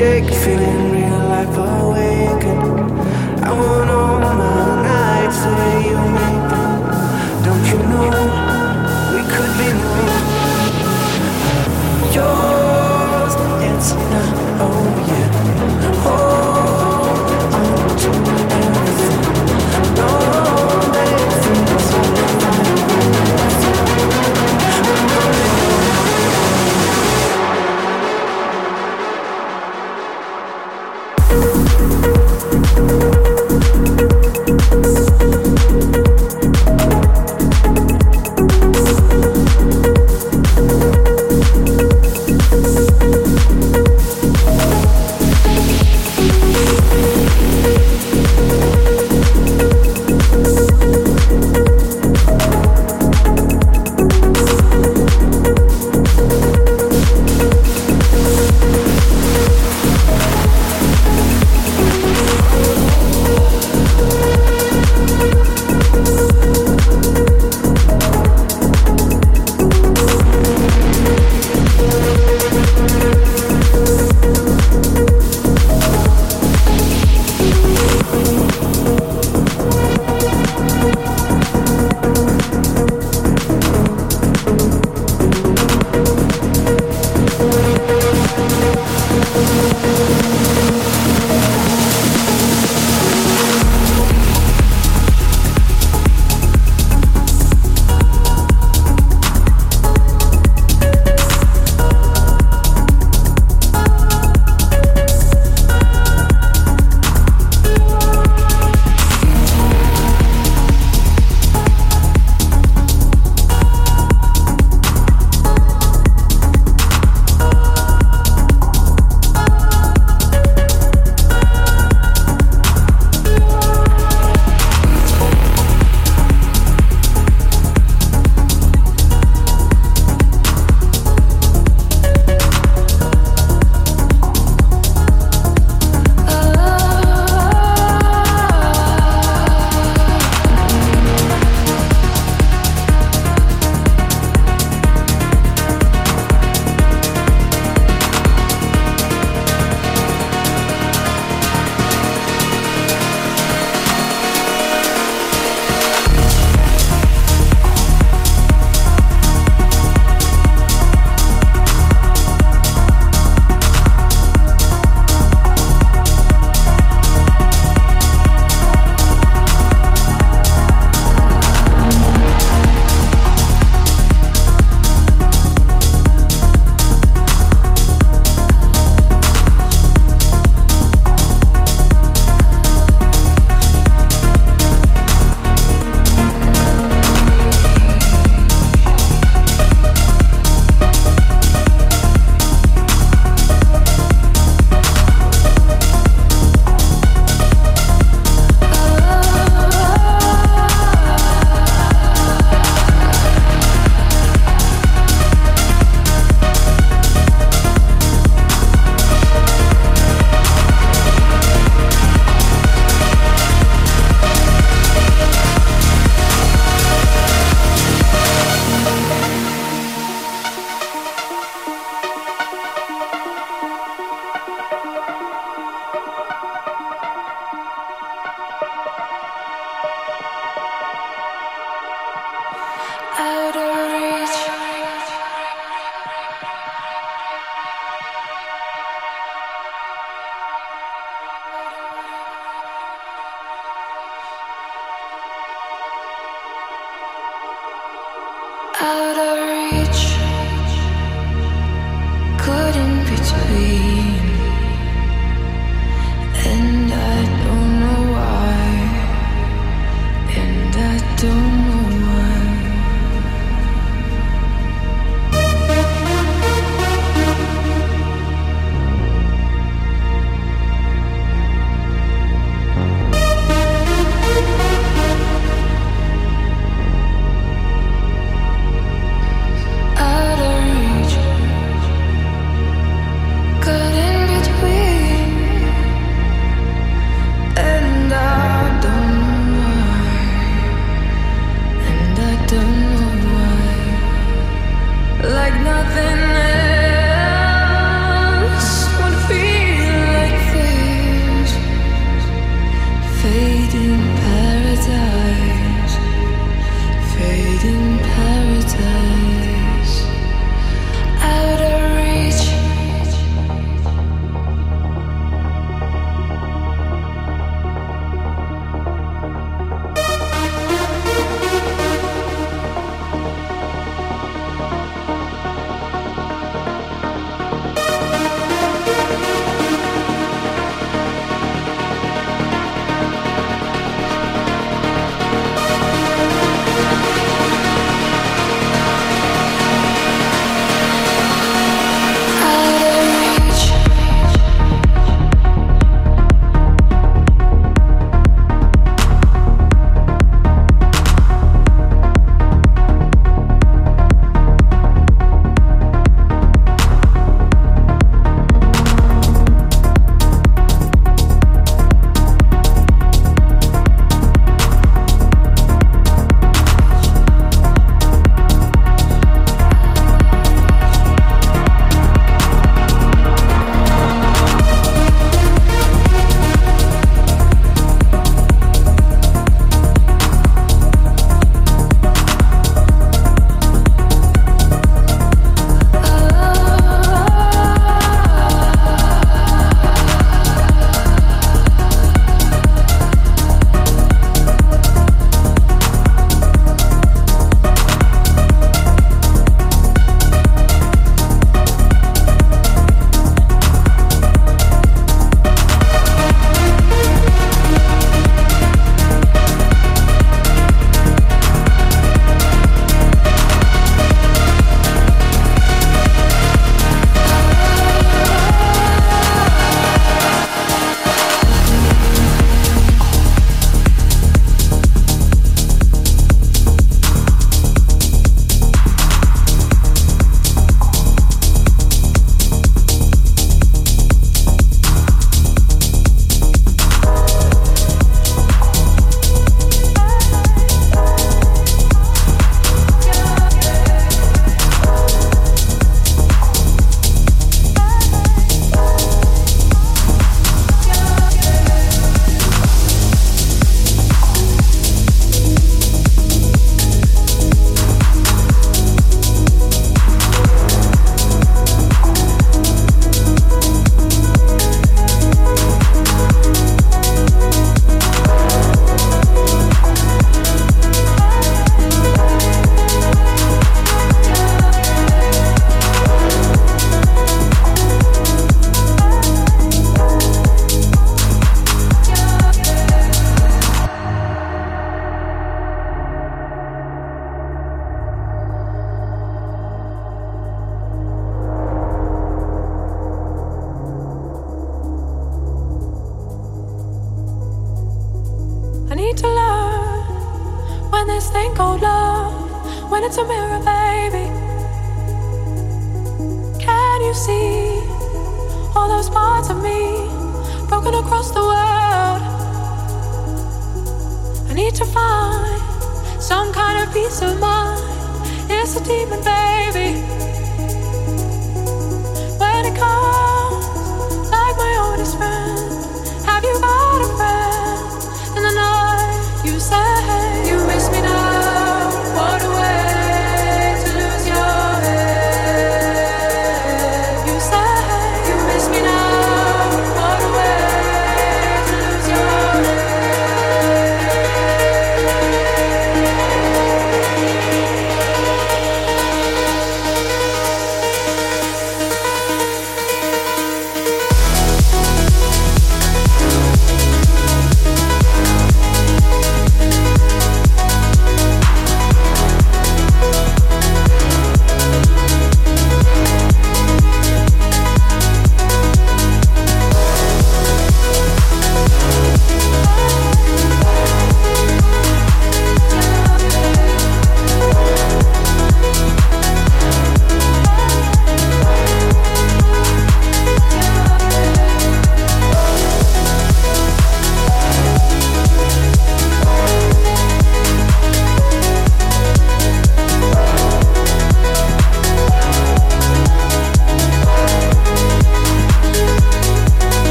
shake feeling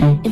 Thank